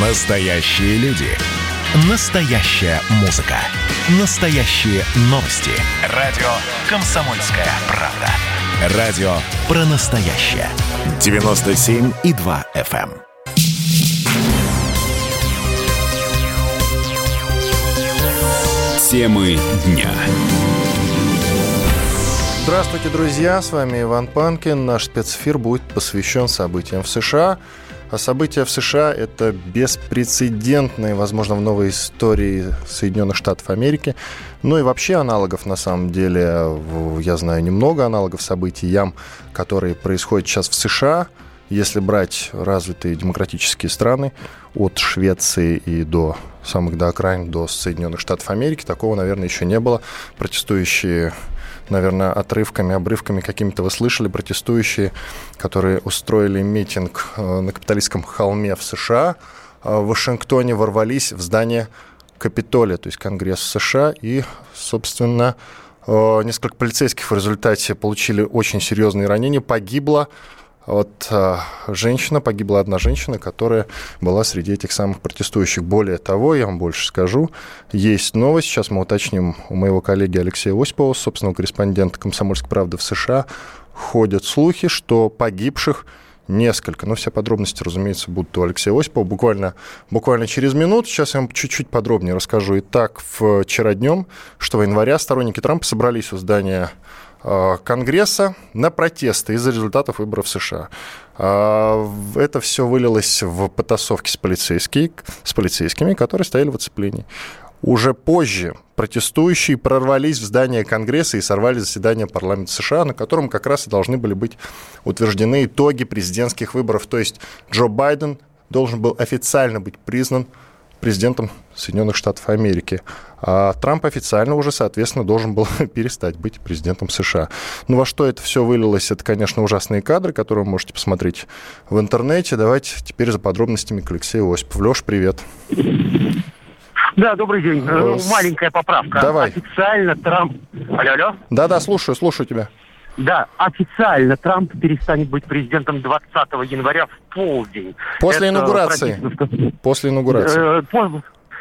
Настоящие люди. Настоящая музыка. Настоящие новости. Радио «Комсомольская правда». Радио про настоящее. 97,2 FM. эм. Темы дня. Здравствуйте, друзья! С вами Иван Панкин. Наш спецэфир будет посвящен событиям в США. А события в США – это беспрецедентные, возможно, в новой истории Соединенных Штатов Америки. Ну и вообще аналогов, на самом деле, я знаю немного аналогов событиям, которые происходят сейчас в США. Если брать развитые демократические страны, от Швеции и до самых до окраин, до Соединенных Штатов Америки, такого, наверное, еще не было. Протестующие наверное, отрывками, обрывками какими-то вы слышали, протестующие, которые устроили митинг э, на капиталистском холме в США, э, в Вашингтоне ворвались в здание Капитолия, то есть Конгресс США, и, собственно, э, несколько полицейских в результате получили очень серьезные ранения, погибло вот а, женщина, погибла одна женщина, которая была среди этих самых протестующих. Более того, я вам больше скажу, есть новость, сейчас мы уточним у моего коллеги Алексея Осипова, собственного корреспондента «Комсомольской правды» в США, ходят слухи, что погибших несколько. Но все подробности, разумеется, будут у Алексея Осипова буквально, буквально через минуту. Сейчас я вам чуть-чуть подробнее расскажу. Итак, вчера днем, 6 января, сторонники Трампа собрались у здания Э, Конгресса на протесты из-за результатов выборов США. Э, это все вылилось в потасовки с, полицейскими, с полицейскими, которые стояли в оцеплении. Уже позже протестующие прорвались в здание Конгресса и сорвали заседание парламента США, на котором как раз и должны были быть утверждены итоги президентских выборов. То есть Джо Байден должен был официально быть признан президентом Соединенных Штатов Америки. А Трамп официально уже, соответственно, должен был перестать быть президентом США. Ну, во что это все вылилось, это, конечно, ужасные кадры, которые вы можете посмотреть в интернете. Давайте теперь за подробностями к Алексею Осипову. Леш, привет. Да, добрый день. Э, Маленькая поправка. Давай. Официально Трамп... Алло, алло. Да-да, слушаю, слушаю тебя. Да, официально Трамп перестанет быть президентом 20 января в полдень. После Это инаугурации. После инаугурации. Э,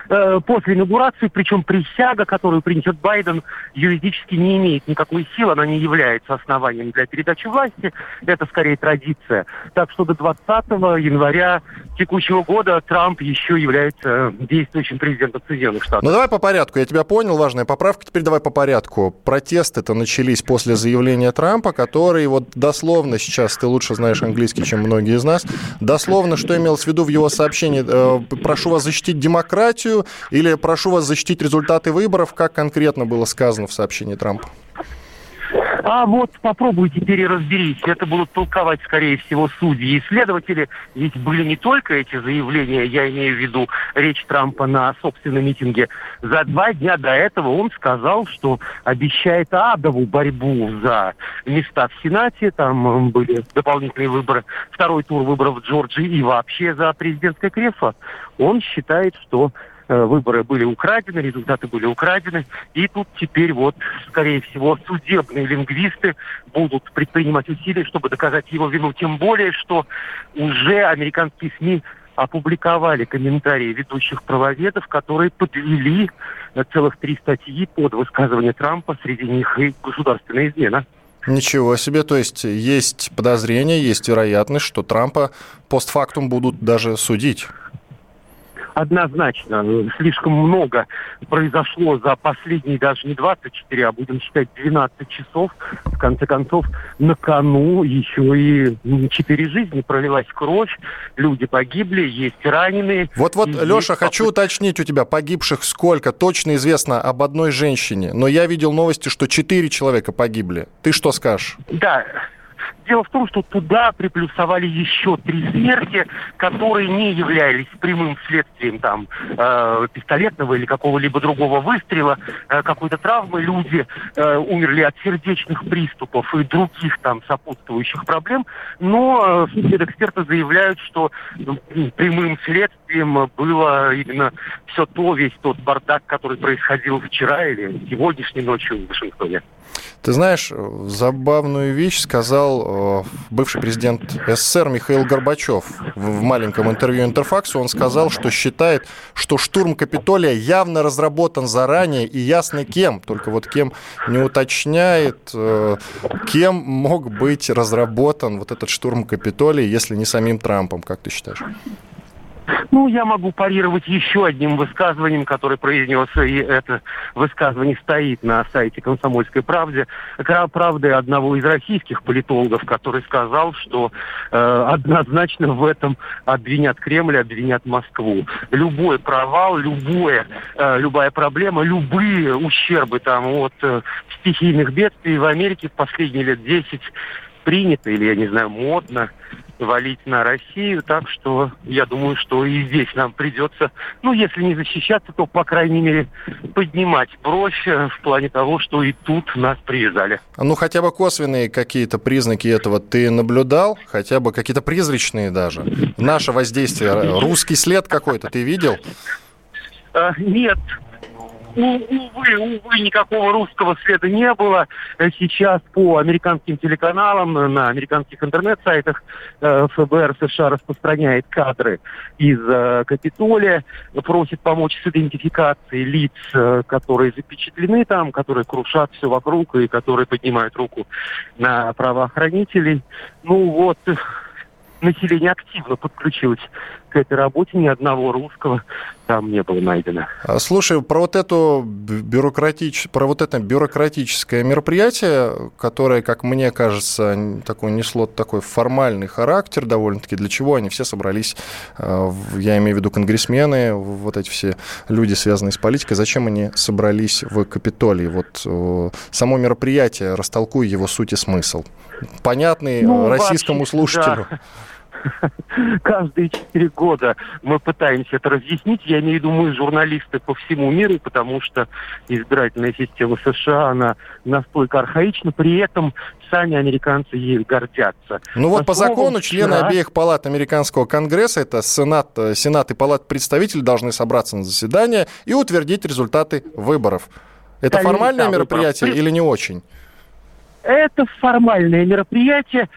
Э, после инаугурации, причем присяга, которую принесет Байден, юридически не имеет никакой силы, она не является основанием для передачи власти, это скорее традиция. Так что до 20 января текущего года Трамп еще является действующим президентом Соединенных Штатов. Ну давай по порядку, я тебя понял, важная поправка, теперь давай по порядку. Протесты-то начались после заявления Трампа, который вот дословно сейчас, ты лучше знаешь английский, чем многие из нас, дословно, что имелось в виду в его сообщении, э, прошу вас защитить демократию, Россию? Или прошу вас защитить результаты выборов, как конкретно было сказано в сообщении Трампа? А вот попробуйте переразберите. Это будут толковать, скорее всего, судьи и следователи. Ведь были не только эти заявления, я имею в виду речь Трампа на собственном митинге. За два дня до этого он сказал, что обещает адову борьбу за места в Сенате. Там были дополнительные выборы, второй тур выборов в Джорджии и вообще за президентское кресло. Он считает, что выборы были украдены, результаты были украдены. И тут теперь вот, скорее всего, судебные лингвисты будут предпринимать усилия, чтобы доказать его вину. Тем более, что уже американские СМИ опубликовали комментарии ведущих правоведов, которые подвели э, целых три статьи под высказывание Трампа, среди них и государственная измена. Ничего себе, то есть есть подозрение, есть вероятность, что Трампа постфактум будут даже судить однозначно. Слишком много произошло за последние даже не 24, а будем считать 12 часов. В конце концов, на кону еще и 4 жизни пролилась кровь, люди погибли, есть раненые. Вот-вот, Леша, есть... хочу уточнить у тебя, погибших сколько? Точно известно об одной женщине, но я видел новости, что 4 человека погибли. Ты что скажешь? Да, Дело в том, что туда приплюсовали еще три смерти, которые не являлись прямым следствием там э, пистолетного или какого-либо другого выстрела, э, какой-то травмы. Люди э, умерли от сердечных приступов и других там сопутствующих проблем. Но э, судмедэксперты заявляют, что прямым следствием было именно все то, весь тот бардак, который происходил вчера или сегодняшней ночью в Вашингтоне. Ты знаешь, забавную вещь сказал сказал э, бывший президент СССР Михаил Горбачев в маленьком интервью Интерфаксу. Он сказал, что считает, что штурм Капитолия явно разработан заранее и ясно кем. Только вот кем не уточняет, э, кем мог быть разработан вот этот штурм Капитолия, если не самим Трампом, как ты считаешь? Ну, я могу парировать еще одним высказыванием, которое произнес, и это высказывание стоит на сайте «Комсомольской правды», правды одного из российских политологов, который сказал, что э, однозначно в этом обвинят Кремль, обвинят Москву. Любой провал, любое, э, любая проблема, любые ущербы там от э, стихийных бедствий в Америке в последние лет 10 принято или, я не знаю, модно валить на Россию, так что я думаю, что и здесь нам придется, ну, если не защищаться, то, по крайней мере, поднимать бровь в плане того, что и тут нас привязали. А ну, хотя бы косвенные какие-то признаки этого ты наблюдал? Хотя бы какие-то призрачные даже? Наше воздействие, русский след какой-то ты видел? А, нет, увы, увы, никакого русского следа не было. Сейчас по американским телеканалам, на американских интернет-сайтах э, ФБР США распространяет кадры из э, Капитолия, просит помочь с идентификацией лиц, э, которые запечатлены там, которые крушат все вокруг и которые поднимают руку на правоохранителей. Ну вот, население активно подключилось к этой работе, ни одного русского там не было найдено. А, слушай, про вот эту бюрократич... про вот это бюрократическое мероприятие, которое, как мне кажется, такое несло такой формальный характер довольно-таки, для чего они все собрались, а, я имею в виду конгрессмены, вот эти все люди, связанные с политикой, зачем они собрались в Капитолии? Вот само мероприятие, растолкуй его суть и смысл. Понятный ну, российскому вообще, слушателю. Да. каждые четыре года мы пытаемся это разъяснить. Я имею в виду мы, журналисты по всему миру, потому что избирательная система США, она настолько архаична, при этом сами американцы ей гордятся. Ну вот по, по закону члены вчера... обеих палат американского конгресса, это Сенат, э, Сенат и Палат представителей, должны собраться на заседание и утвердить результаты выборов. Это Конечно, формальное мероприятие выборов. или не очень? Это формальное мероприятие,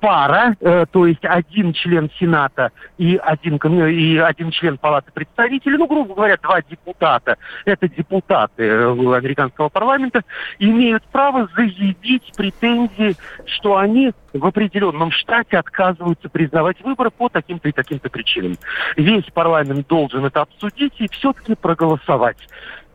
пара, э, то есть один член Сената и один, и один член Палаты представителей, ну, грубо говоря, два депутата, это депутаты э, американского парламента, имеют право заявить претензии, что они в определенном штате отказываются признавать выборы по таким-то и таким-то причинам. Весь парламент должен это обсудить и все-таки проголосовать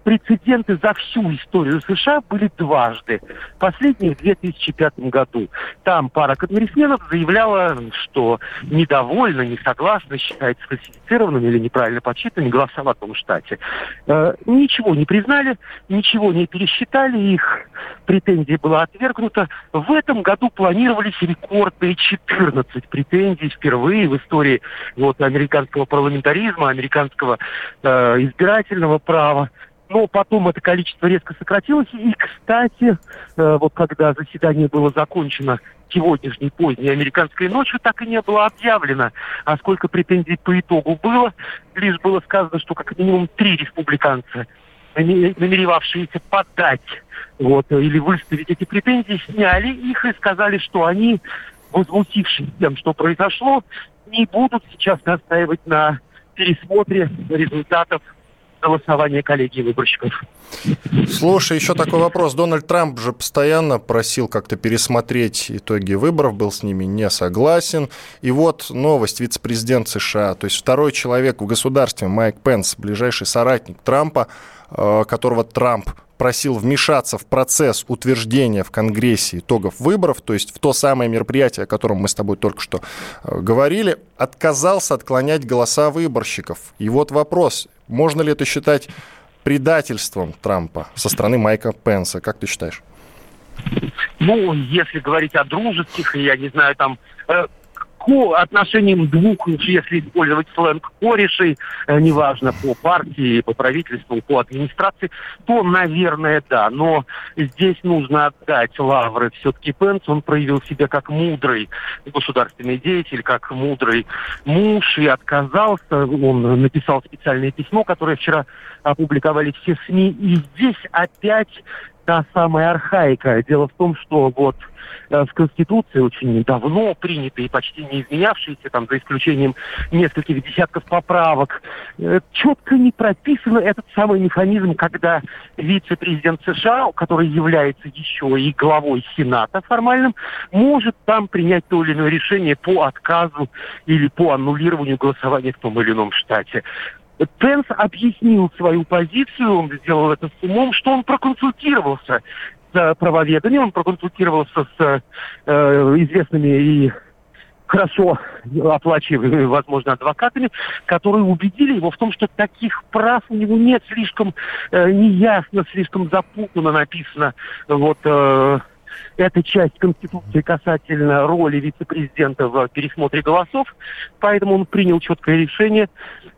прецеденты за всю историю США были дважды. Последний в 2005 году. Там пара конгрессменов заявляла, что недовольна, не согласна, считает сфальсифицированными или неправильно подсчитанными голоса в одном штате. Э, ничего не признали, ничего не пересчитали, их претензия была отвергнута. В этом году планировались рекордные 14 претензий впервые в истории вот, американского парламентаризма, американского э, избирательного права но потом это количество резко сократилось. И, кстати, э, вот когда заседание было закончено сегодняшней поздней американской ночью, так и не было объявлено, а сколько претензий по итогу было. Лишь было сказано, что как минимум три республиканца, намеревавшиеся подать вот, или выставить эти претензии, сняли их и сказали, что они, возмутившись тем, что произошло, не будут сейчас настаивать на пересмотре результатов голосования коллегии выборщиков. Слушай, еще такой вопрос. Дональд Трамп же постоянно просил как-то пересмотреть итоги выборов, был с ними не согласен. И вот новость. Вице-президент США, то есть второй человек в государстве, Майк Пенс, ближайший соратник Трампа, э, которого Трамп просил вмешаться в процесс утверждения в Конгрессе итогов выборов, то есть в то самое мероприятие, о котором мы с тобой только что э, говорили, отказался отклонять голоса выборщиков. И вот вопрос, можно ли это считать предательством Трампа со стороны Майка Пенса? Как ты считаешь? Ну, если говорить о дружеских, я не знаю, там э, по отношениям двух, если использовать сленг, корешей, э, неважно, по партии, по правительству, по администрации, то, наверное, да. Но здесь нужно отдать лавры все-таки Пенс. Он проявил себя как мудрый государственный деятель, как мудрый муж и отказался. Он написал специальное письмо, которое вчера опубликовали все СМИ. И здесь опять та самая архаика. Дело в том, что вот в Конституции очень давно приняты и почти не изменявшиеся, там, за исключением нескольких десятков поправок, э, четко не прописан этот самый механизм, когда вице-президент США, который является еще и главой Сената формальным, может там принять то или иное решение по отказу или по аннулированию голосования в том или ином штате. Пенс объяснил свою позицию, он сделал это с умом, что он проконсультировался правоведением, он проконсультировался с э, известными и хорошо оплачиваемыми, возможно, адвокатами, которые убедили его в том, что таких прав у него нет, слишком э, неясно, слишком запутанно написано. Вот э, эта часть Конституции касательно роли вице-президента в пересмотре голосов, поэтому он принял четкое решение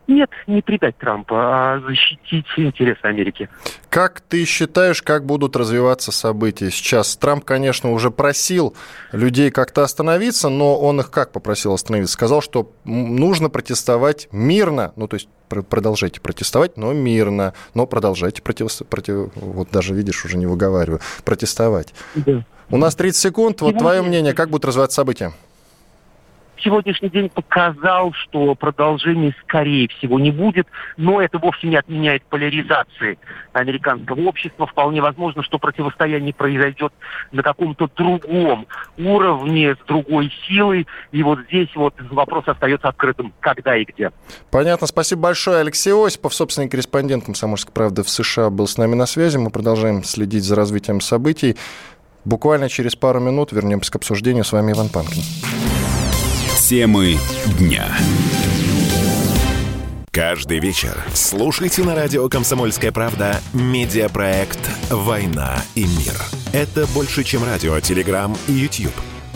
нет, не предать Трампа, а защитить интересы Америки. Как ты считаешь, как будут развиваться события сейчас? Трамп, конечно, уже просил людей как-то остановиться, но он их как попросил остановиться? Сказал, что нужно протестовать мирно, ну то есть продолжайте протестовать, но мирно, но продолжайте против, против вот даже видишь, уже не выговариваю, протестовать. Да. У нас 30 секунд, вот твое мнение, как будут развиваться события? сегодняшний день показал, что продолжения, скорее всего, не будет, но это вовсе не отменяет поляризации американского общества. Вполне возможно, что противостояние произойдет на каком-то другом уровне, с другой силой. И вот здесь вот вопрос остается открытым, когда и где. Понятно. Спасибо большое. Алексей Осипов, собственный корреспондент «Комсомольской правды» в США, был с нами на связи. Мы продолжаем следить за развитием событий. Буквально через пару минут вернемся к обсуждению. С вами Иван Панкин. Темы дня. Каждый вечер слушайте на радио «Комсомольская правда» медиапроект «Война и мир». Это больше, чем радио, телеграм и YouTube.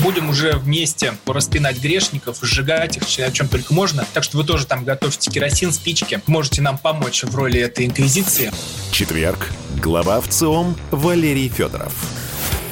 Будем уже вместе распинать грешников, сжигать их, о чем только можно. Так что вы тоже там готовьте керосин, спички. Можете нам помочь в роли этой инквизиции. Четверг. Глава ВЦИОМ Валерий Федоров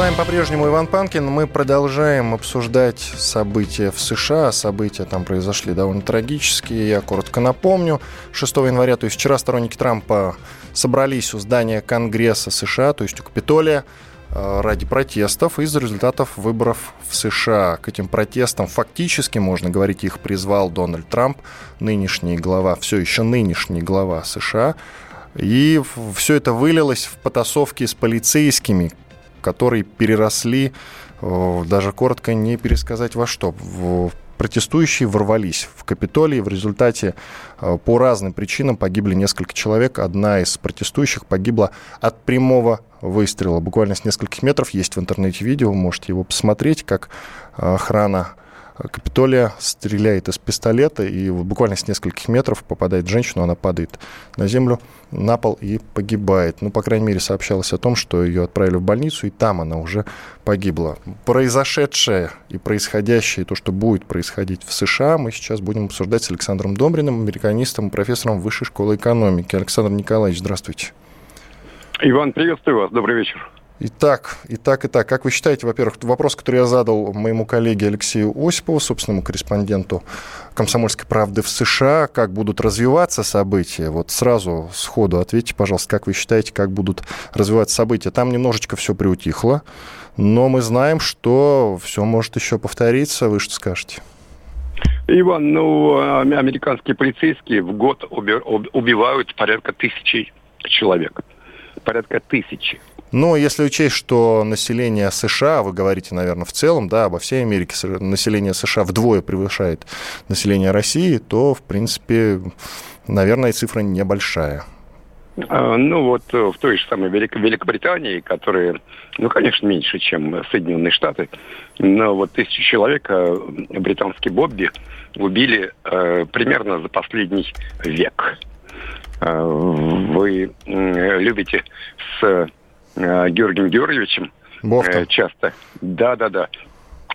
Вами по-прежнему Иван Панкин. Мы продолжаем обсуждать события в США. События там произошли довольно трагические. Я коротко напомню. 6 января, то есть вчера сторонники Трампа собрались у здания Конгресса США, то есть у Капитолия, э, ради протестов из-за результатов выборов в США. К этим протестам фактически, можно говорить, их призвал Дональд Трамп, нынешний глава, все еще нынешний глава США. И все это вылилось в потасовки с полицейскими, которые переросли, э, даже коротко не пересказать во что. Протестующие ворвались в Капитолий. В результате э, по разным причинам погибли несколько человек. Одна из протестующих погибла от прямого выстрела. Буквально с нескольких метров есть в интернете видео, можете его посмотреть, как охрана Капитолия стреляет из пистолета, и буквально с нескольких метров попадает в женщину, она падает на землю, на пол и погибает. Ну, по крайней мере, сообщалось о том, что ее отправили в больницу, и там она уже погибла. Произошедшее и происходящее, то, что будет происходить в США, мы сейчас будем обсуждать с Александром Домбриным, американистом и профессором Высшей школы экономики. Александр Николаевич, здравствуйте. Иван, приветствую вас. Добрый вечер. Итак, и так, и так. Как вы считаете, во-первых, вопрос, который я задал моему коллеге Алексею Осипову, собственному корреспонденту «Комсомольской правды» в США, как будут развиваться события? Вот сразу сходу ответьте, пожалуйста, как вы считаете, как будут развиваться события? Там немножечко все приутихло, но мы знаем, что все может еще повториться. Вы что скажете? Иван, ну, американские полицейские в год убивают порядка тысячи человек. Порядка тысячи. Но если учесть, что население США, вы говорите, наверное, в целом, да, обо всей Америке, население США вдвое превышает население России, то, в принципе, наверное, цифра небольшая. А, ну вот э, в той же самой Велик... Великобритании, которая, ну, конечно, меньше, чем Соединенные Штаты, но вот тысячу человек э, британский Бобби убили э, примерно за последний век. Э, вы любите с Георгием Георгиевичем Бовтом. Э, часто. Да-да-да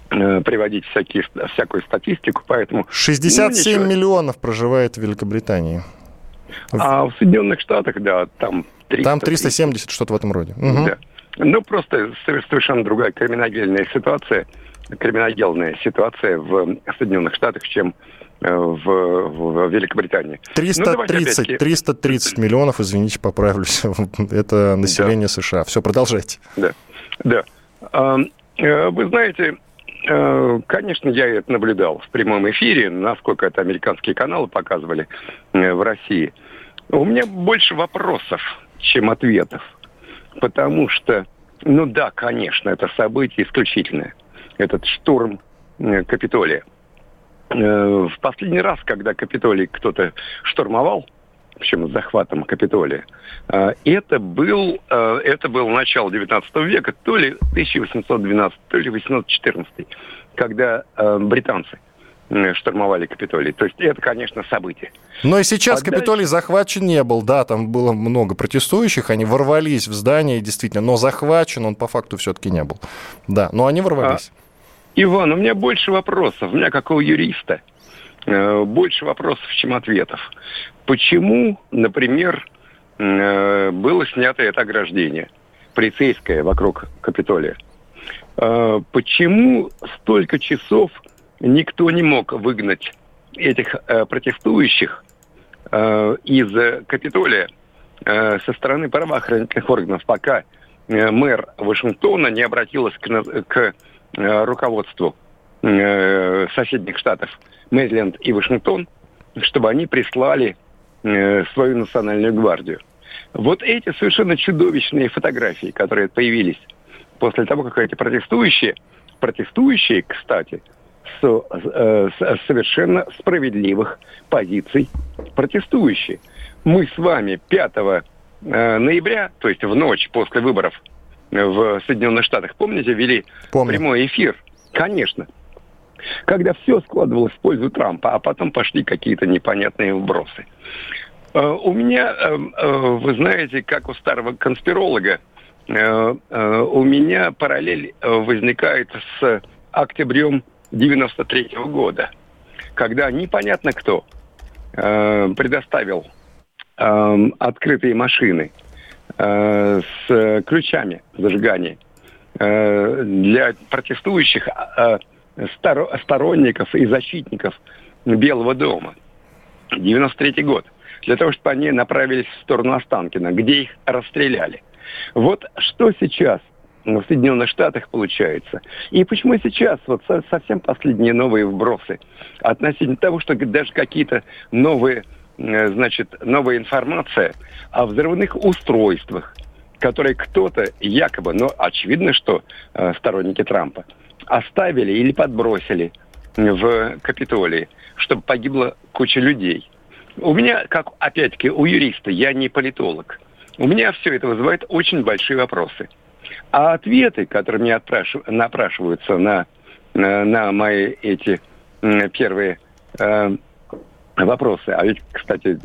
э, приводить всякие, всякую статистику, поэтому... 67 ну, миллионов проживает в Великобритании. А в Соединенных Штатах, да, там 300. Там 370, что-то в этом роде. Угу. Да. Ну, просто совершенно другая криминогельная ситуация, криминогельная ситуация в Соединенных Штатах, чем в, в Великобритании. 330, ну, 330 миллионов, извините, поправлюсь. Это население да. США. Все, продолжайте. Да, да. Э, вы знаете, э, конечно, я это наблюдал в прямом эфире, насколько это американские каналы показывали э, в России. У меня больше вопросов, чем ответов. Потому что, ну да, конечно, это событие исключительное. Этот штурм Капитолия – Э, в последний раз, когда Капитолий кто-то штурмовал, причем с захватом Капитолия, э, это был, э, это был начало 19 века, то ли 1812, то ли 1814, когда британцы штурмовали Капитолий. То есть это, конечно, событие. Но и сейчас а Капитолий дальше... захвачен не был, да, там было много протестующих, они ворвались в здание, действительно, но захвачен он по факту все-таки не был. Да, но они ворвались. А... Иван, у меня больше вопросов. У меня, как у юриста, э, больше вопросов, чем ответов. Почему, например, э, было снято это ограждение полицейское вокруг Капитолия? Э, почему столько часов никто не мог выгнать этих протестующих из Капитолия со стороны правоохранительных органов, пока мэр Вашингтона не обратилась к, к руководству э, соседних штатов Мэриленд и Вашингтон, чтобы они прислали э, свою национальную гвардию. Вот эти совершенно чудовищные фотографии, которые появились после того, как эти протестующие, протестующие, кстати, с, с совершенно справедливых позиций протестующие. Мы с вами 5 ноября, то есть в ночь после выборов в Соединенных Штатах, помните, вели Помню. прямой эфир? Конечно. Когда все складывалось в пользу Трампа, а потом пошли какие-то непонятные вбросы. Э, у меня, э, э, вы знаете, как у старого конспиролога, у меня параллель возникает с октябрем 93 -го года, когда непонятно кто предоставил открытые машины – Э, с ключами зажигания э, для протестующих э, сторонников и защитников Белого дома. 93 год. Для того, чтобы они направились в сторону Останкина, где их расстреляли. Вот что сейчас в Соединенных Штатах получается. И почему сейчас вот совсем последние новые вбросы относительно того, что даже какие-то новые Э, значит, новая информация о взрывных устройствах, которые кто-то якобы, но очевидно, что э, сторонники Трампа, оставили или подбросили в Капитолии, чтобы погибла куча людей. У меня, как опять-таки у юриста, я не политолог, у меня все это вызывает очень большие вопросы. А ответы, которые мне напрашиваются на, на, на мои эти первые э, вопросы. А ведь, кстати,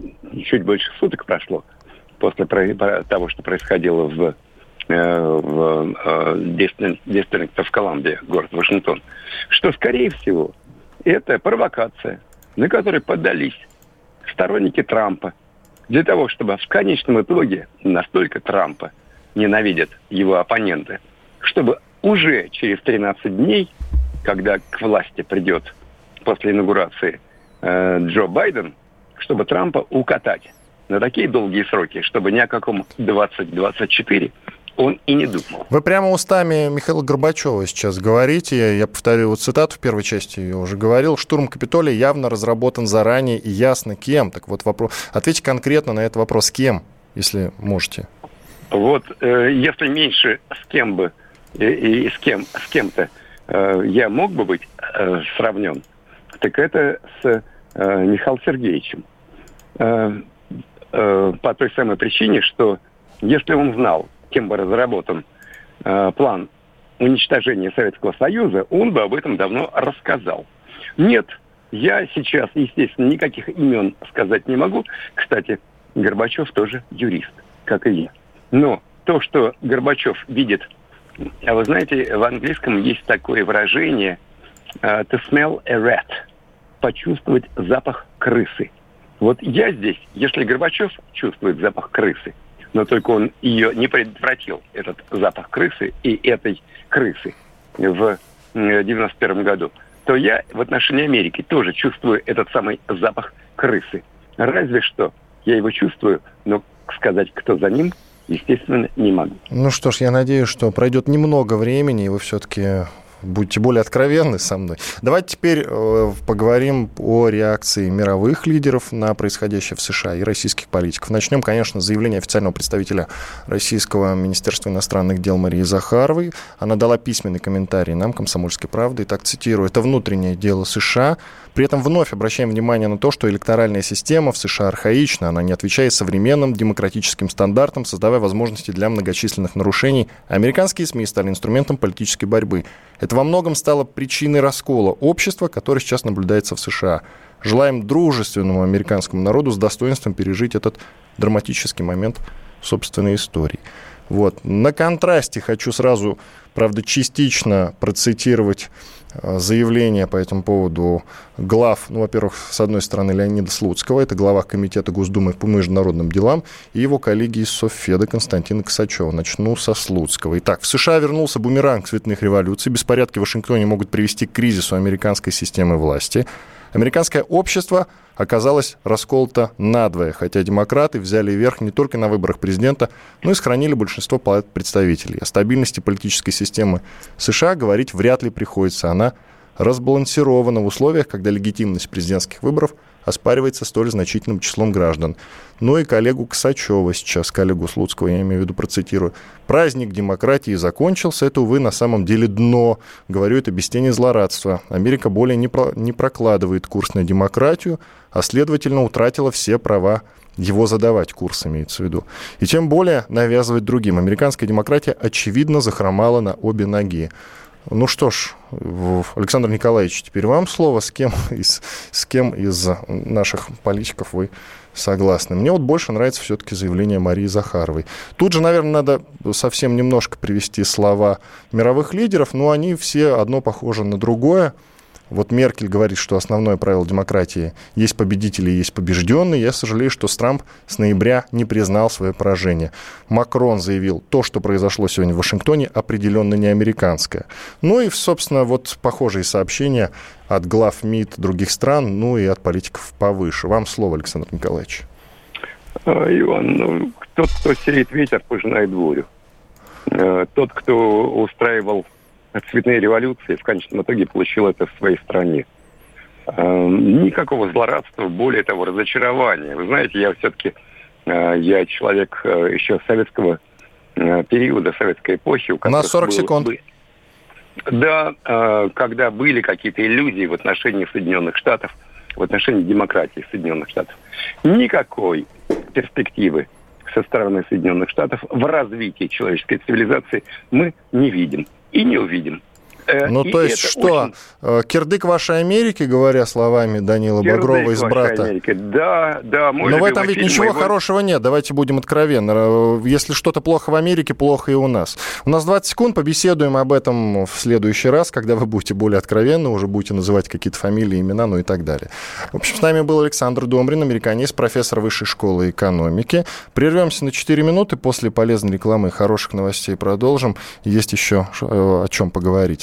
чуть больше суток прошло после того, что происходило в, э, в Дистрикт в Колумбии, город Вашингтон, что, скорее всего, это провокация, на которой поддались сторонники Трампа, для того, чтобы в конечном итоге настолько Трампа ненавидят его оппоненты, чтобы уже через 13 дней, когда к власти придет после инаугурации э, Джо Байден, чтобы Трампа укатать на такие долгие сроки, чтобы ни о каком 2024 он и не думал. Вы прямо устами Михаила Горбачева сейчас говорите. Я повторю вот цитату в первой части, я уже говорил. Штурм Капитолия явно разработан заранее и ясно кем. Так вот, вопрос, ответьте конкретно на этот вопрос, кем, если можете. Вот, э, если меньше с кем бы и, и с кем с кем-то э, я мог бы быть э, сравнен, так это с э, Михаилом Сергеевичем. Э, э, по той самой причине, что если он знал, кем бы разработан э, план уничтожения Советского Союза, он бы об этом давно рассказал. Нет, я сейчас, естественно, никаких имен сказать не могу. Кстати, Горбачев тоже юрист, как и я. Но то, что Горбачев видит, а вы знаете, в английском есть такое выражение uh, to smell a rat, почувствовать запах крысы. Вот я здесь, если Горбачев чувствует запах крысы, но только он ее не предотвратил, этот запах крысы и этой крысы в 91 году, то я в отношении Америки тоже чувствую этот самый запах крысы. Разве что я его чувствую, но сказать, кто за ним, естественно, не могу. Ну что ж, я надеюсь, что пройдет немного времени, и вы все-таки будьте более откровенны со мной. Давайте теперь э, поговорим о реакции мировых лидеров на происходящее в США и российских политиков. Начнем, конечно, с заявления официального представителя Российского Министерства иностранных дел Марии Захаровой. Она дала письменный комментарий нам, «Комсомольской правды», и так цитирую, «Это внутреннее дело США. При этом вновь обращаем внимание на то, что электоральная система в США архаична, она не отвечает современным демократическим стандартам, создавая возможности для многочисленных нарушений. Американские СМИ стали инструментом политической борьбы. Это во многом стало причиной раскола общества, который сейчас наблюдается в США. Желаем дружественному американскому народу с достоинством пережить этот драматический момент собственной истории. Вот. На контрасте хочу сразу, правда, частично процитировать Э, заявление по этому поводу глав, ну, во-первых, с одной стороны, Леонида Слуцкого, это глава Комитета Госдумы по международным делам, и его коллеги из Софеда Константина Косачева. Начну со Слуцкого. Итак, в США вернулся бумеранг цветных революций. Беспорядки в Вашингтоне могут привести к кризису американской системы власти. Американское общество оказалось расколото надвое, хотя демократы взяли верх не только на выборах президента, но и сохранили большинство представителей. О стабильности политической системы США говорить вряд ли приходится. Она разбалансирована в условиях, когда легитимность президентских выборов – оспаривается столь значительным числом граждан. Ну и коллегу Ксачева сейчас, коллегу Слуцкого, я имею в виду, процитирую. «Праздник демократии закончился, это, увы, на самом деле дно. Говорю это без тени злорадства. Америка более не, про, не прокладывает курс на демократию, а, следовательно, утратила все права его задавать курс, имеется в виду. И тем более навязывать другим. Американская демократия, очевидно, захромала на обе ноги. Ну что ж, Александр Николаевич, теперь вам слово. С кем из, с кем из наших политиков вы согласны? Мне вот больше нравится все-таки заявление Марии Захаровой. Тут же, наверное, надо совсем немножко привести слова мировых лидеров, но они все одно похоже на другое. Вот Меркель говорит, что основное правило демократии – есть победители, есть побежденные. Я сожалею, что Трамп с ноября не признал свое поражение. Макрон заявил, то, что произошло сегодня в Вашингтоне, определенно не американское. Ну и, собственно, вот похожие сообщения от глав МИД других стран, ну и от политиков повыше. Вам слово, Александр Николаевич. А, Иван, ну, тот, кто сеет ветер, пожинает бурю. Э, тот, кто устраивал цветные революции, в конечном итоге получил это в своей стране. Эм, никакого злорадства, более того, разочарования. Вы знаете, я все-таки, э, я человек э, еще советского э, периода, советской эпохи. У нас 40 был, секунд. Да, когда были какие-то иллюзии в отношении Соединенных Штатов, в отношении демократии Соединенных Штатов. Никакой перспективы со стороны Соединенных Штатов в развитии человеческой цивилизации мы не видим и не увидим. Э, ну, то есть что, очень... Э, кирдык вашей Америки, говоря словами Данила кирдык Багрова из «Брата»? Америки. Да, да. Но в этом ведь ничего моего... хорошего нет, давайте будем откровенны. Э, если что-то плохо в Америке, плохо и у нас. У нас 20 секунд, побеседуем об этом в следующий раз, когда вы будете более откровенны, уже будете называть какие-то фамилии, имена, ну и так далее. В общем, с нами был Александр Домрин, американист, профессор Высшей школы экономики. Прервемся на 4 минуты, после полезной рекламы и хороших новостей продолжим. Есть еще о чем поговорить.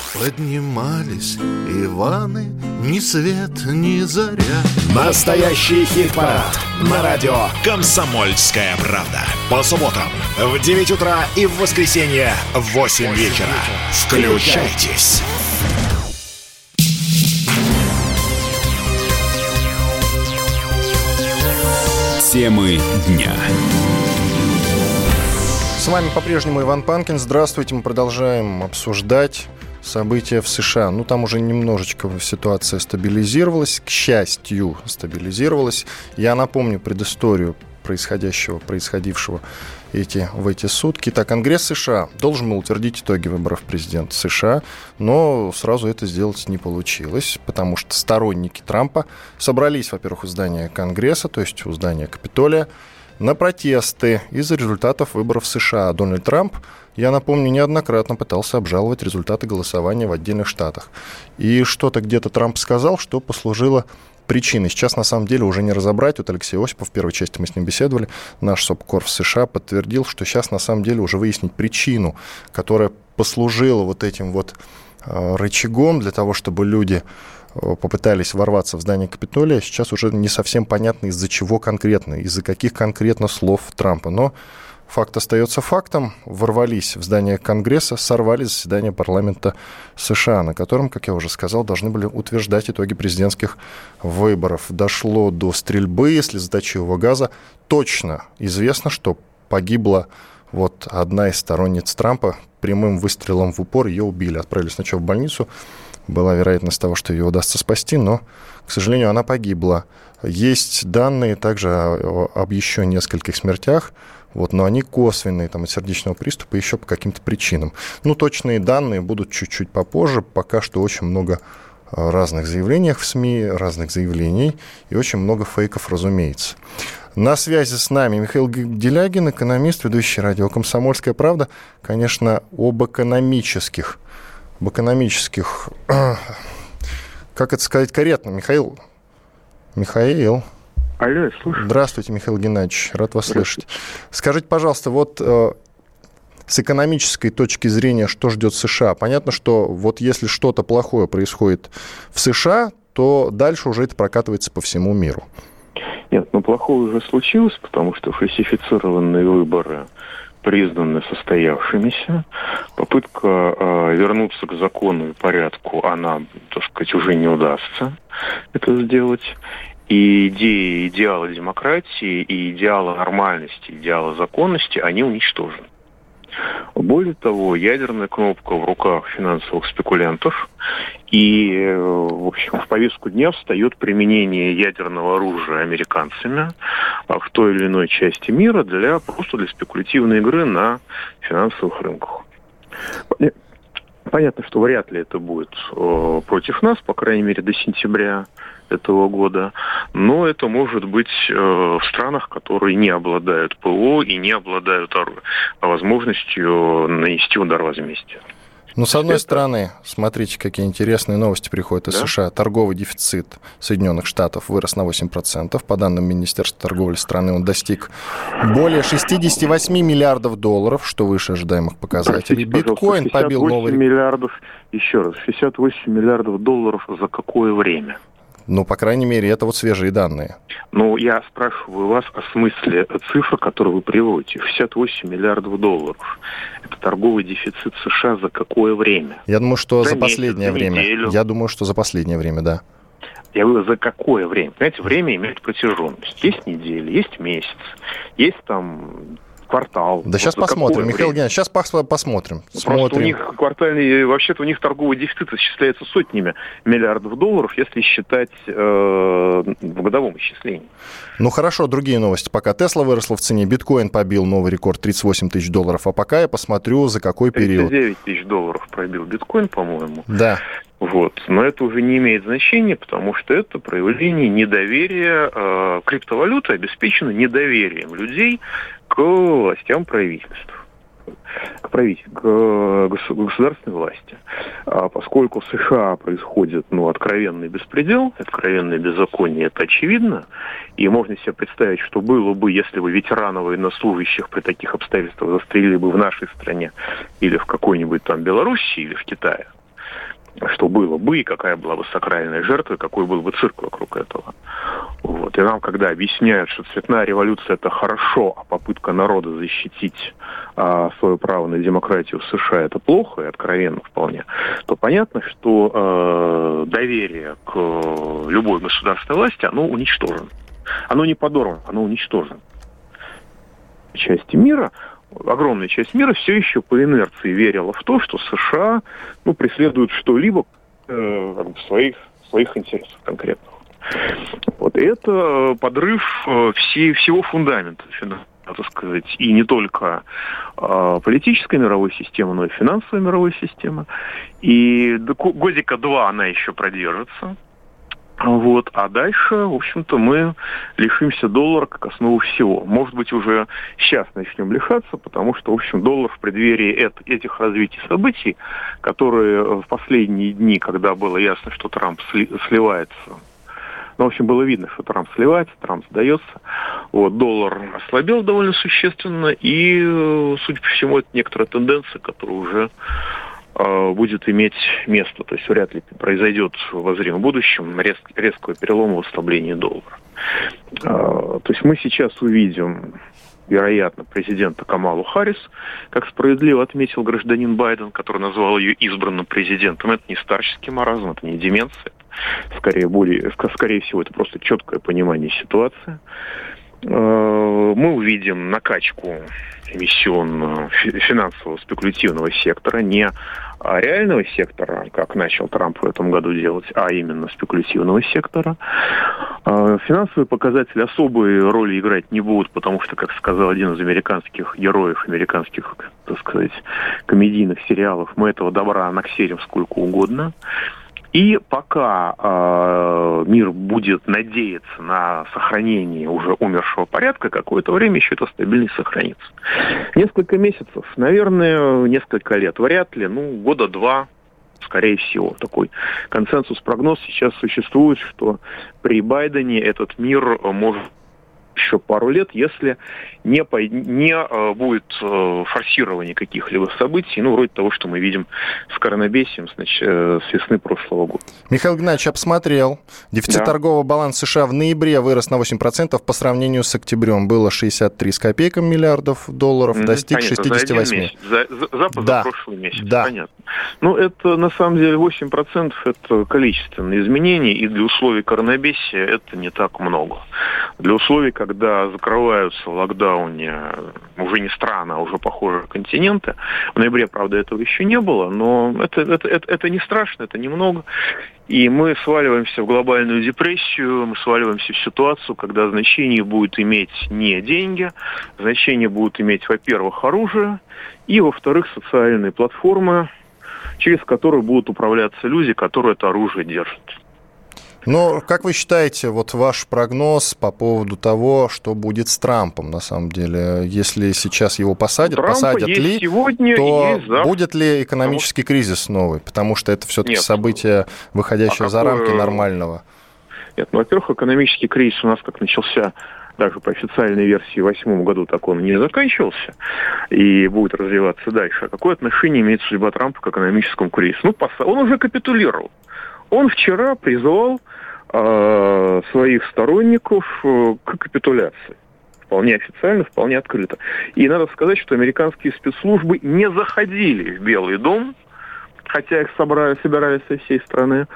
Поднимались Иваны, ни свет, ни заря. Настоящий хит-парад на радио «Комсомольская правда». По субботам в 9 утра и в воскресенье в 8 вечера. Включайтесь. Темы дня. С вами по-прежнему Иван Панкин. Здравствуйте. Мы продолжаем обсуждать события в США. Ну, там уже немножечко ситуация стабилизировалась, к счастью, стабилизировалась. Я напомню предысторию происходящего, происходившего эти, в эти сутки. Так, Конгресс США должен был утвердить итоги выборов президента США, но сразу это сделать не получилось, потому что сторонники Трампа собрались, во-первых, у здания Конгресса, то есть у здания Капитолия, на протесты из-за результатов выборов США. Дональд Трамп я напомню, неоднократно пытался обжаловать результаты голосования в отдельных штатах. И что-то где-то Трамп сказал, что послужило причиной. Сейчас, на самом деле, уже не разобрать. Вот Алексей Осипов, в первой части мы с ним беседовали, наш СОПКОР в США подтвердил, что сейчас, на самом деле, уже выяснить причину, которая послужила вот этим вот э, рычагом для того, чтобы люди попытались ворваться в здание Капитолия, сейчас уже не совсем понятно, из-за чего конкретно, из-за каких конкретно слов Трампа. Но Факт остается фактом. Ворвались в здание Конгресса, сорвали заседание парламента США, на котором, как я уже сказал, должны были утверждать итоги президентских выборов. Дошло до стрельбы, слезоточивого газа. Точно известно, что погибла вот одна из сторонниц Трампа. Прямым выстрелом в упор ее убили. Отправили сначала в больницу. Была вероятность того, что ее удастся спасти, но, к сожалению, она погибла. Есть данные также об еще нескольких смертях. Вот, но они косвенные, там, от сердечного приступа еще по каким-то причинам. Ну, точные данные будут чуть-чуть попозже. Пока что очень много а, разных заявлений в СМИ, разных заявлений и очень много фейков, разумеется. На связи с нами Михаил Делягин, экономист, ведущий радио «Комсомольская правда». Конечно, об экономических, об экономических, как это сказать корректно, Михаил? Михаил? Алло, я слушаю. Здравствуйте, Михаил Геннадьевич, рад вас слышать. Скажите, пожалуйста, вот э, с экономической точки зрения, что ждет США? Понятно, что вот если что-то плохое происходит в США, то дальше уже это прокатывается по всему миру. Нет, ну плохое уже случилось, потому что фальсифицированные выборы признаны состоявшимися. Попытка э, вернуться к закону и порядку, она, так сказать, уже не удастся это сделать и идеи, идеалы демократии, и идеалы нормальности, идеалы законности, они уничтожены. Более того, ядерная кнопка в руках финансовых спекулянтов, и, в общем, в повестку дня встает применение ядерного оружия американцами в той или иной части мира для просто для спекулятивной игры на финансовых рынках. Понятно, что вряд ли это будет э, против нас, по крайней мере, до сентября этого года, но это может быть э, в странах, которые не обладают ПО и не обладают возможностью нанести удар возмездия. Ну, с одной это... стороны, смотрите, какие интересные новости приходят из да? США. Торговый дефицит Соединенных Штатов вырос на 8%. По данным Министерства торговли страны он достиг более 68 миллиардов долларов, что выше ожидаемых показателей. Простите, Биткоин побил новый... миллиардов, еще раз, 68 миллиардов долларов за какое время? Ну, по крайней мере, это вот свежие данные. Ну, я спрашиваю вас о смысле цифр, которые вы приводите. 68 миллиардов долларов. Это торговый дефицит США за какое время? Я думаю, что за, за последнее месяц, время. Неделю. Я думаю, что за последнее время, да. Я говорю, за какое время? Понимаете, время имеет протяженность. Есть недели, есть месяц, есть там квартал. Да вот сейчас посмотрим, Михаил Геннадьевич, сейчас посмотрим. Просто у них квартальный, вообще-то у них торговый дефицит исчисляется сотнями миллиардов долларов, если считать э, в годовом исчислении. Ну хорошо, другие новости. Пока Тесла выросла в цене, биткоин побил новый рекорд 38 тысяч долларов, а пока я посмотрю, за какой период. 39 тысяч долларов пробил биткоин, по-моему. Да. Вот. Но это уже не имеет значения, потому что это проявление недоверия. Э, криптовалюта обеспечена недоверием людей к властям правительств к правительству, к государственной власти. А поскольку в США происходит ну, откровенный беспредел, откровенное беззаконие, это очевидно, и можно себе представить, что было бы, если бы ветераны военнослужащих при таких обстоятельствах застрелили бы в нашей стране или в какой-нибудь там Белоруссии или в Китае, что было бы, и какая была бы сакральная жертва, какой был бы цирк вокруг этого. Вот. И нам, когда объясняют, что цветная революция это хорошо, а попытка народа защитить а, свое право на демократию в США это плохо и откровенно вполне, то понятно, что э, доверие к любой государственной власти, оно уничтожено. Оно не подорвано, оно уничтожено. Части мира огромная часть мира все еще по инерции верила в то, что США ну, преследуют что-либо э, в своих, своих интересах конкретных. Вот это подрыв э, всей, всего фундамента так сказать, и не только э, политической мировой системы, но и финансовой мировой системы. И годика два она еще продержится. Вот. А дальше, в общем-то, мы лишимся доллара как основу всего. Может быть, уже сейчас начнем лишаться, потому что, в общем, доллар в преддверии эт- этих развитий событий, которые в последние дни, когда было ясно, что Трамп сли- сливается ну, в общем, было видно, что Трамп сливается, Трамп сдается. Вот, доллар ослабел довольно существенно, и, судя по всему, это некоторая тенденция, которая уже будет иметь место. То есть вряд ли произойдет в возримом будущем рез, резкого перелома в ослаблении доллара. Э, то есть мы сейчас увидим вероятно, президента Камалу Харрис, как справедливо отметил гражданин Байден, который назвал ее избранным президентом. Это не старческий маразм, это не деменция. Скорее, более, скорее всего, это просто четкое понимание ситуации. Э, мы увидим накачку эмиссионного финансового спекулятивного сектора, не реального сектора, как начал Трамп в этом году делать, а именно спекулятивного сектора. Э, финансовые показатели особой роли играть не будут, потому что, как сказал один из американских героев, американских, так сказать, комедийных сериалов, мы этого добра наксерим сколько угодно. И пока э, мир будет надеяться на сохранение уже умершего порядка, какое-то время еще эта стабильность сохранится. Несколько месяцев, наверное, несколько лет, вряд ли, ну, года два, скорее всего. Такой консенсус-прогноз сейчас существует, что при Байдене этот мир может еще пару лет, если не, по, не э, будет э, форсирования каких-либо событий, ну, вроде того, что мы видим с коронабесием значит, э, с весны прошлого года. Михаил Геннадьевич обсмотрел. Дефицит да. торгового баланса США в ноябре вырос на 8% по сравнению с октябрем. Было 63 с копейками миллиардов долларов, mm-hmm. достиг Понятно, 68. За, месяц, за, за, за да. прошлый месяц, да. понятно. Ну, это на самом деле 8% это количественные изменения, и для условий коронабесия это не так много. Для условий, когда закрываются в локдауне уже не страны, а уже похожие континенты, в ноябре, правда, этого еще не было, но это, это, это, это не страшно, это немного. И мы сваливаемся в глобальную депрессию, мы сваливаемся в ситуацию, когда значение будет иметь не деньги, значение будут иметь, во-первых, оружие, и, во-вторых, социальные платформы, через которые будут управляться люди, которые это оружие держат. Но как вы считаете, вот ваш прогноз по поводу того, что будет с Трампом на самом деле? Если сейчас его посадят, Трампа посадят ли, сегодня, то будет ли экономический кризис новый? Потому что это все-таки Нет. событие, выходящее а за какое... рамки нормального. Нет, ну, во-первых, экономический кризис у нас как начался даже по официальной версии в восьмом году так он не заканчивался и будет развиваться дальше. А какое отношение имеет судьба Трампа к экономическому кризису? Ну, он уже капитулировал. Он вчера призвал э, своих сторонников э, к капитуляции. Вполне официально, вполне открыто. И надо сказать, что американские спецслужбы не заходили в Белый дом, хотя их собрали, собирались со всей страны.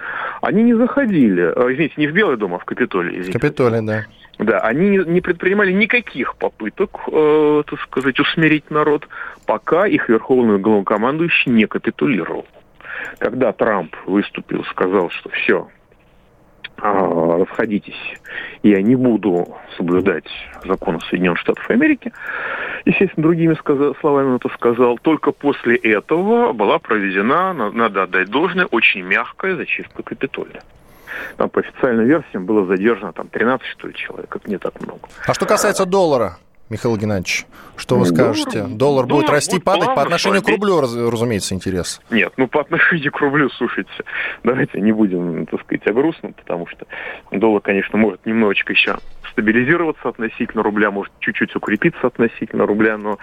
Они не заходили, э, извините, не в Белый дом, а в Капитолий. Извините. Капитолий, да. Да, они не, предпринимали никаких попыток, э, так сказать, усмирить народ, пока их верховный главнокомандующий не капитулировал. Когда Трамп выступил, сказал, что все, а, расходитесь, я не буду соблюдать законы Соединенных Штатов Америки, естественно, другими словами он это сказал, только после этого была проведена, надо отдать должное, очень мягкая зачистка Капитолия. Там по официальным версиям было задержано там 13, что ли, человек. Это не так много. А что касается доллара, Михаил Геннадьевич, что вы скажете? Доллар, доллар будет расти, будет падать по отношению к рублю, разумеется, интерес. Нет, ну по отношению к рублю, слушайте, давайте не будем, так сказать, о грустном, потому что доллар, конечно, может немножечко еще стабилизироваться относительно рубля, может чуть-чуть укрепиться относительно рубля, но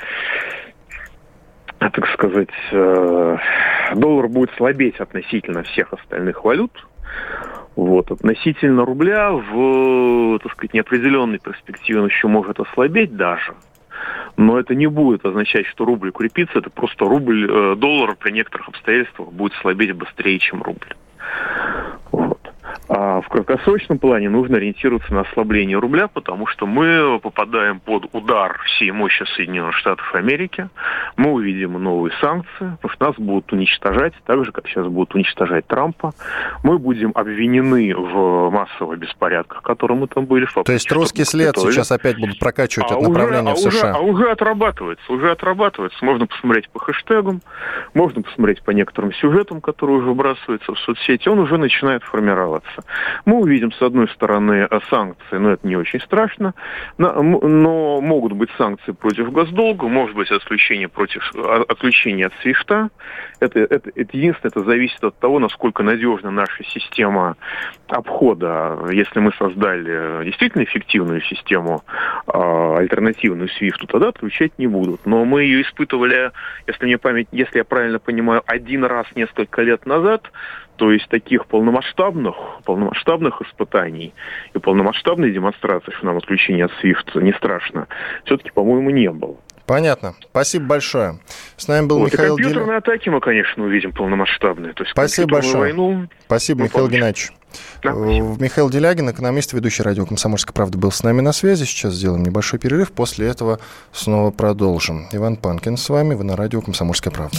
так сказать, э, доллар будет слабеть относительно всех остальных валют. Вот. Относительно рубля в, так сказать, неопределенной перспективе он еще может ослабеть даже. Но это не будет означать, что рубль укрепится, это просто рубль, э, доллар при некоторых обстоятельствах будет слабеть быстрее, чем рубль. А в краткосрочном плане нужно ориентироваться на ослабление рубля, потому что мы попадаем под удар всей мощи Соединенных Штатов Америки. Мы увидим новые санкции, потому что нас будут уничтожать, так же, как сейчас будут уничтожать Трампа. Мы будем обвинены в массовых беспорядках, которые мы там были. То есть русский след готовили. сейчас опять будут прокачивать а от направления уже, в США? А уже, а уже отрабатывается, уже отрабатывается. Можно посмотреть по хэштегам, можно посмотреть по некоторым сюжетам, которые уже выбрасываются в соцсети. Он уже начинает формироваться Мы увидим, с одной стороны, санкции, но это не очень страшно, но могут быть санкции против госдолга, может быть отключение, против, а, отключение от свифта. Это, это, это единственное, это зависит от того, насколько надежна наша система обхода. Если мы создали действительно эффективную систему, а, альтернативную свифту, тогда отключать не будут. Но мы ее испытывали, если мне память, если я правильно понимаю, один раз несколько лет назад, то есть таких полномасштабных, полномасштабных испытаний и полномасштабной демонстрации, что нам отключение от SWIFT не страшно, все-таки, по-моему, не было. Понятно. Спасибо большое. С нами был вот, Михаил Геннадьевич. компьютерные Дел... атаки мы, конечно, увидим полномасштабные. То есть Спасибо большое. Войну Спасибо, Михаил. Геннадьевич. Да, Михаил Делягин, экономист, ведущий радио «Комсомольская правда», был с нами на связи. Сейчас сделаем небольшой перерыв. После этого снова продолжим. Иван Панкин с вами. Вы на радио «Комсомольская правда».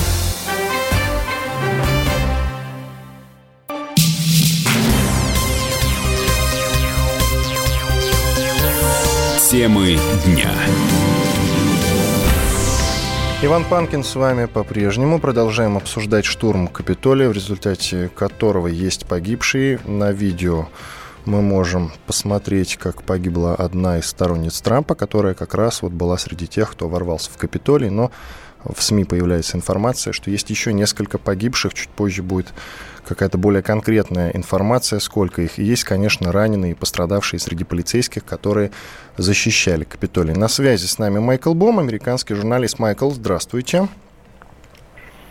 Темы дня. Иван Панкин с вами по-прежнему. Продолжаем обсуждать штурм Капитолия, в результате которого есть погибшие. На видео мы можем посмотреть, как погибла одна из сторонниц Трампа, которая как раз вот была среди тех, кто ворвался в Капитолий, но в СМИ появляется информация, что есть еще несколько погибших, чуть позже будет какая-то более конкретная информация, сколько их. И есть, конечно, раненые и пострадавшие среди полицейских, которые защищали Капитолий. На связи с нами Майкл Бом, американский журналист. Майкл, здравствуйте.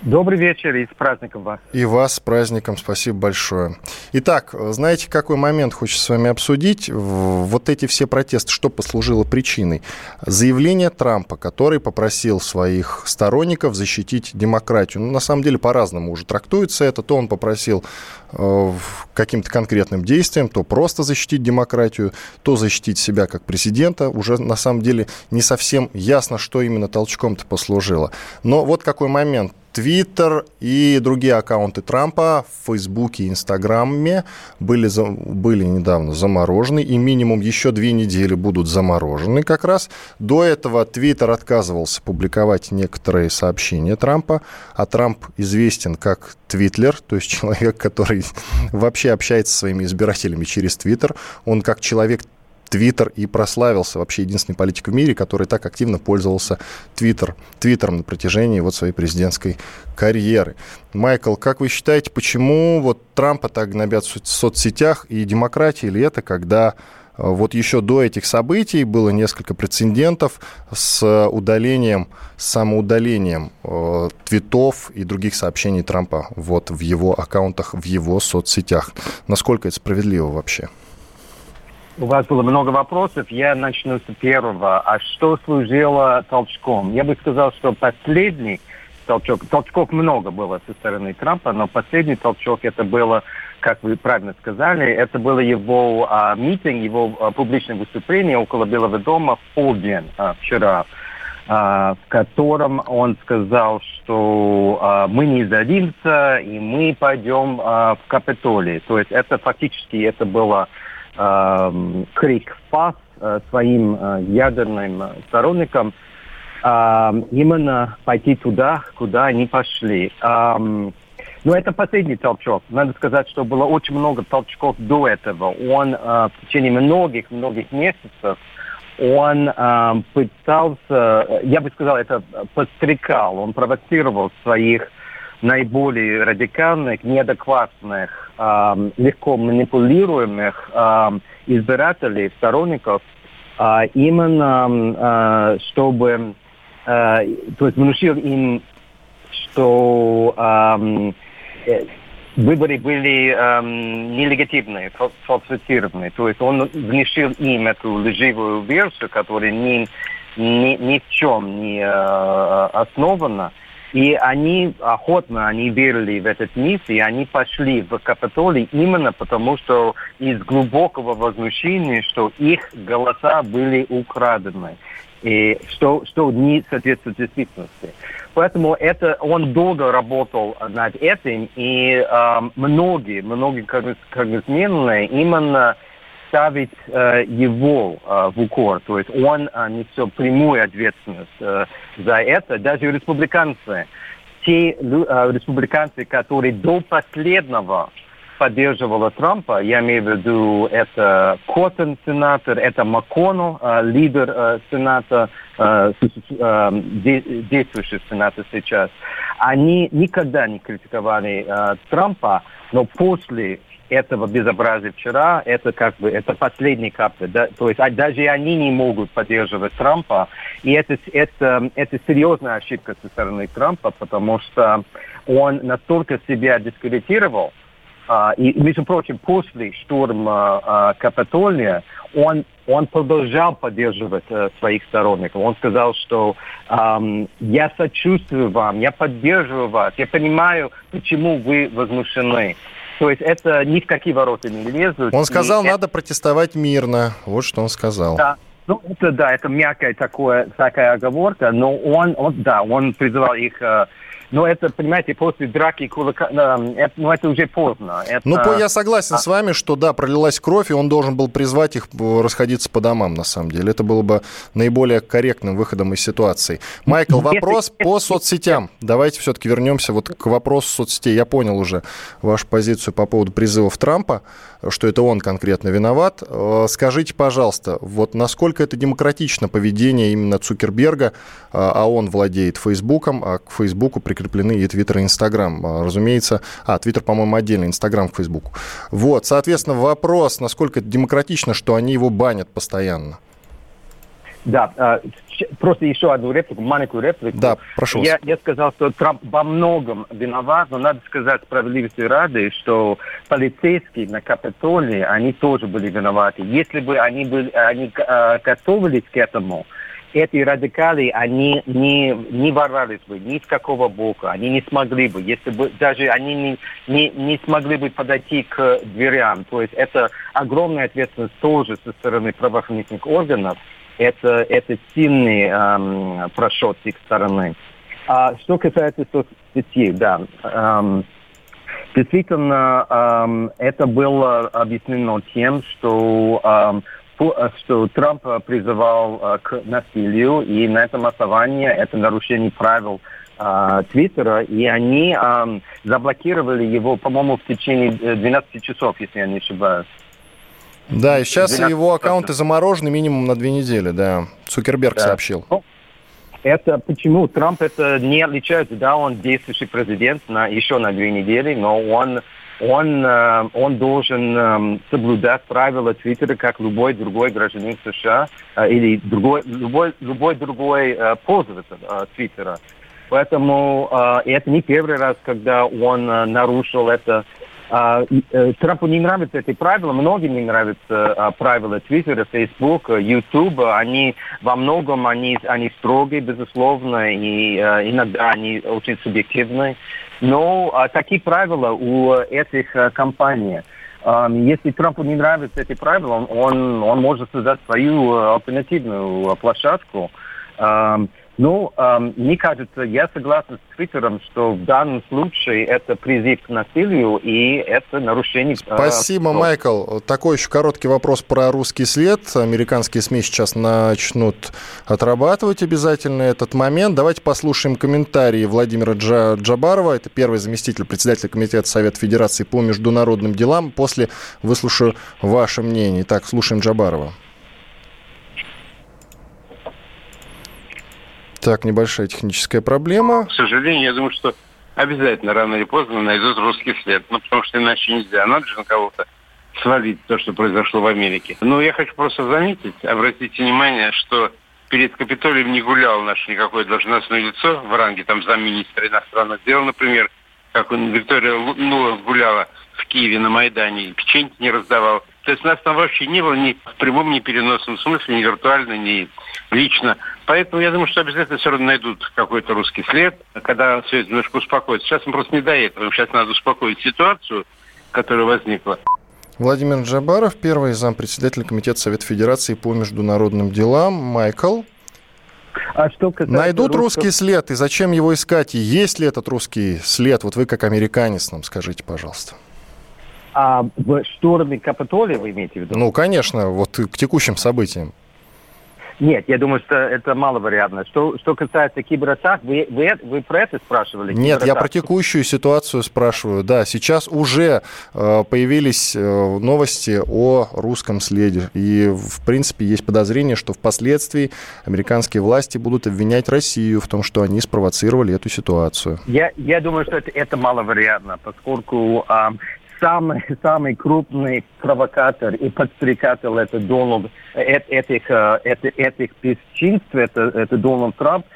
Добрый вечер и с праздником вас. И вас с праздником, спасибо большое. Итак, знаете, какой момент хочется с вами обсудить? Вот эти все протесты, что послужило причиной? Заявление Трампа, который попросил своих сторонников защитить демократию. Ну, на самом деле, по-разному уже трактуется это. То он попросил каким-то конкретным действием, то просто защитить демократию, то защитить себя как президента. Уже на самом деле не совсем ясно, что именно толчком-то послужило. Но вот какой момент. Твиттер и другие аккаунты Трампа в Фейсбуке и Инстаграме были, были недавно заморожены, и минимум еще две недели будут заморожены как раз. До этого Твиттер отказывался публиковать некоторые сообщения Трампа, а Трамп известен как Твитлер, то есть человек, который вообще общается со своими избирателями через Твиттер. Он как человек Твиттер и прославился. Вообще единственный политик в мире, который так активно пользовался Твиттер, Твиттером на протяжении вот своей президентской карьеры. Майкл, как вы считаете, почему вот Трампа так гнобят в соцсетях и демократии ли это, когда вот еще до этих событий было несколько прецедентов с удалением, самоудалением э, твитов и других сообщений Трампа вот в его аккаунтах, в его соцсетях. Насколько это справедливо вообще? У вас было много вопросов. Я начну с первого. А что служило толчком? Я бы сказал, что последний толчок, толчков много было со стороны Трампа, но последний толчок это было как вы правильно сказали, это было его а, митинг, его а, публичное выступление около Белого дома в полдень а, вчера, а, в котором он сказал, что а, мы не сдадимся и мы пойдем а, в Капитолий. То есть это фактически это было а, крик спас а, своим а, ядерным сторонникам а, именно пойти туда, куда они пошли. А, но это последний толчок. Надо сказать, что было очень много толчков до этого. Он э, в течение многих-многих месяцев он э, пытался, я бы сказал, это подстрекал, он провоцировал своих наиболее радикальных, неадекватных, э, легко манипулируемых э, избирателей, сторонников, э, именно э, чтобы, э, то есть внушил им, что э, Э, выборы были эм, нелегитимные, фальсифицированные. То есть он внешил им эту лживую версию, которая ни, ни, ни в чем не э, основана. И они охотно, они верили в этот миф, и они пошли в Капитолий именно потому, что из глубокого возмущения, что их голоса были украдены, и что, что не соответствует действительности. Поэтому это, он долго работал над этим, и э, многие, многие конгрессмены именно ставить э, его э, в укор. То есть он э, несет прямую ответственность э, за это. Даже республиканцы, те э, республиканцы, которые до последнего поддерживала Трампа, я имею в виду это Коттон, сенатор, это МакКоннелл, э, лидер э, Сената, э, э, действующий Сената сейчас, они никогда не критиковали э, Трампа, но после этого безобразия вчера, это как бы это последний капля. Да? То есть а, даже они не могут поддерживать Трампа. И это, это, это серьезная ошибка со стороны Трампа, потому что он настолько себя дискредитировал, и, между прочим, после штурма а, Капитолия он, он продолжал поддерживать uh, своих сторонников. Он сказал, что я сочувствую вам, я поддерживаю вас, я понимаю, почему вы возмущены. То есть это ни в какие ворота не лезут. Он сказал, надо это... протестовать мирно. Вот что он сказал. Да. Ну, это, да, это мягкая такое, такая оговорка, но он, он да, он призывал их uh, но это, понимаете, после драки кулака, это, ну, это уже поздно. Это... Ну, я согласен а... с вами, что, да, пролилась кровь, и он должен был призвать их э, расходиться по домам, на самом деле. Это было бы наиболее корректным выходом из ситуации. Майкл, вопрос по соцсетям. Давайте все-таки вернемся вот к вопросу соцсетей. Я понял уже вашу позицию по поводу призывов Трампа, что это он конкретно виноват. Э, скажите, пожалуйста, вот насколько это демократично поведение именно Цукерберга, э, а он владеет Фейсбуком, а к Фейсбуку прикрепляется прикреплены и Твиттер, и Инстаграм. А, разумеется, а, Твиттер, по-моему, отдельно, Инстаграм к Фейсбуку. Вот, соответственно, вопрос, насколько это демократично, что они его банят постоянно. Да, а, просто еще одну реплику, маленькую реплику. Да, прошу я, я сказал, что Трамп во многом виноват, но надо сказать справедливости ради, что полицейские на Капитолии, они тоже были виноваты. Если бы они, были, они э, готовились к этому, эти радикалы, они не, не ворвались бы ни с какого бока, они не смогли бы, если бы даже они не, не, не смогли бы подойти к дверям. То есть это огромная ответственность тоже со стороны правоохранительных органов. Это, это сильный эм, прошет с их стороны. А что касается соцсетей, да. Эм, действительно, эм, это было объяснено тем, что эм, что Трамп э, призывал э, к насилию, и на этом основании это нарушение правил Твиттера, и они заблокировали его, по-моему, в течение 12 часов, если я не ошибаюсь. Да, и сейчас его аккаунты заморожены минимум на две недели, да. Цукерберг да. сообщил. Ну, это почему Трамп это не отличается, да, он действующий президент на, еще на две недели, но он он, э, он должен э, соблюдать правила Твиттера, как любой другой гражданин США э, или другой, любой, любой другой пользователь Твиттера. Поэтому это не первый раз, когда он нарушил это Трампу не нравятся эти правила, многим не нравятся а, правила Твиттера, Фейсбука, Ютуба. Они во многом они, они строгие, безусловно, и а, иногда они очень субъективны. Но а, такие правила у этих а, компаний. Если Трампу не нравятся эти правила, он, он может создать свою альтернативную площадку. Ну, э, мне кажется, я согласен с Твиттером, что в данном случае это призыв к насилию и это нарушение... Э, Спасибо, э, Майкл. Такой еще короткий вопрос про русский след. Американские СМИ сейчас начнут отрабатывать обязательно этот момент. Давайте послушаем комментарии Владимира Джа Джабарова. Это первый заместитель председателя Комитета Совета Федерации по международным делам. После выслушаю ваше мнение. Итак, слушаем Джабарова. Так, небольшая техническая проблема. К сожалению, я думаю, что обязательно рано или поздно найдут русский след. Ну, потому что иначе нельзя. Надо же на кого-то свалить то, что произошло в Америке. Но я хочу просто заметить, обратите внимание, что перед Капитолием не гулял наше никакое должностное лицо в ранге там замминистра иностранных дел, например, как он, Виктория Нула гуляла в Киеве на Майдане, печеньки не раздавал. То есть нас там вообще не было ни в прямом, ни переносном смысле, ни виртуально, ни лично. Поэтому я думаю, что обязательно все равно найдут какой-то русский след, когда все это немножко успокоится. Сейчас мы просто не до этого. Сейчас надо успокоить ситуацию, которая возникла. Владимир Джабаров, первый зампредседатель Комитета Совета Федерации по международным делам. Майкл. А что Найдут русского... русский след, и зачем его искать? И есть ли этот русский след? Вот вы как американец нам скажите, пожалуйста. А в штурме Капитолия вы имеете в виду? Ну, конечно, вот к текущим событиям. Нет, я думаю, что это маловероятно. Что, что касается кибератак, вы, вы, вы про это спрашивали? Нет, я про текущую ситуацию спрашиваю. Да, сейчас уже э, появились э, новости о русском следе. И, в принципе, есть подозрение, что впоследствии американские власти будут обвинять Россию в том, что они спровоцировали эту ситуацию. Я, я думаю, что это, это маловероятно, поскольку э, самый, самый крупный провокатор и подстрекатель это Дональд, этих, э, этих, этих бесчинств, это, это Дональд Трамп,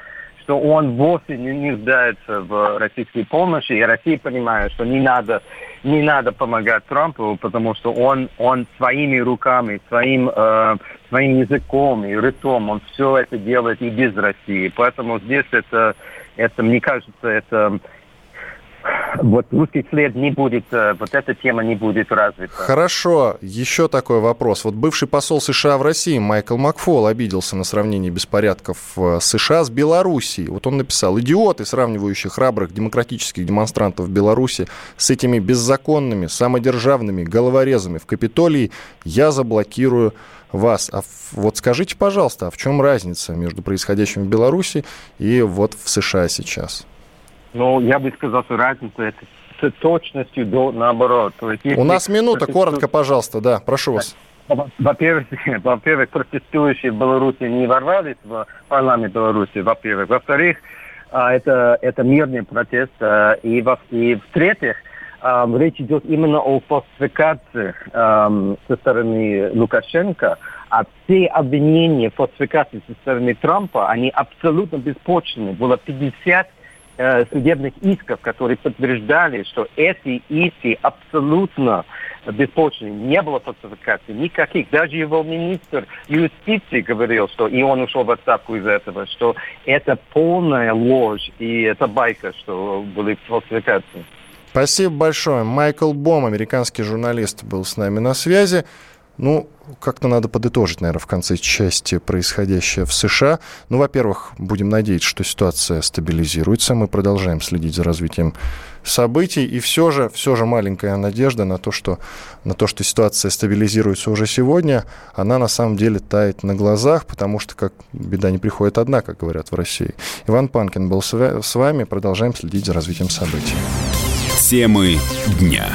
что он вовсе не нуждается в российской помощи, и Россия понимает, что не надо, не надо помогать Трампу, потому что он, он своими руками, своим, э, своим языком и ртом, он все это делает и без России. Поэтому здесь это, это мне кажется, это вот русский след не будет, э, вот эта тема не будет развита. Хорошо, еще такой вопрос. Вот бывший посол США в России Майкл Макфол обиделся на сравнение беспорядков в США с Белоруссией. Вот он написал, идиоты, сравнивающие храбрых демократических демонстрантов в Беларуси с этими беззаконными, самодержавными головорезами в Капитолии, я заблокирую вас. А вот скажите, пожалуйста, а в чем разница между происходящим в Беларуси и вот в США сейчас? Ну, я бы сказал, что разница это с точностью до наоборот. То есть, У нас минута, коротко, пожалуйста, да, прошу вас. Во-первых, во-первых, протестующие в Беларуси не ворвались в парламент Беларуси, во-первых. Во-вторых, а, это, это мирный протест. А, и, во- и в-третьих, а, речь идет именно о фальсификации со стороны Лукашенко, а все обвинения в фальсификации со стороны Трампа, они абсолютно беспочвенны. Было 50 Э, судебных исков, которые подтверждали, что эти иски абсолютно беспочвенны. Не было фальсификации никаких. Даже его министр юстиции говорил, что и он ушел в отставку из этого, что это полная ложь и это байка, что были фальсификации. Спасибо большое. Майкл Бом, американский журналист, был с нами на связи. Ну, как-то надо подытожить, наверное, в конце части происходящее в США. Ну, во-первых, будем надеяться, что ситуация стабилизируется. Мы продолжаем следить за развитием событий. И все же, все же маленькая надежда на то, что, на то, что ситуация стабилизируется уже сегодня, она на самом деле тает на глазах, потому что как беда не приходит одна, как говорят в России. Иван Панкин был с вами. Продолжаем следить за развитием событий. Темы дня.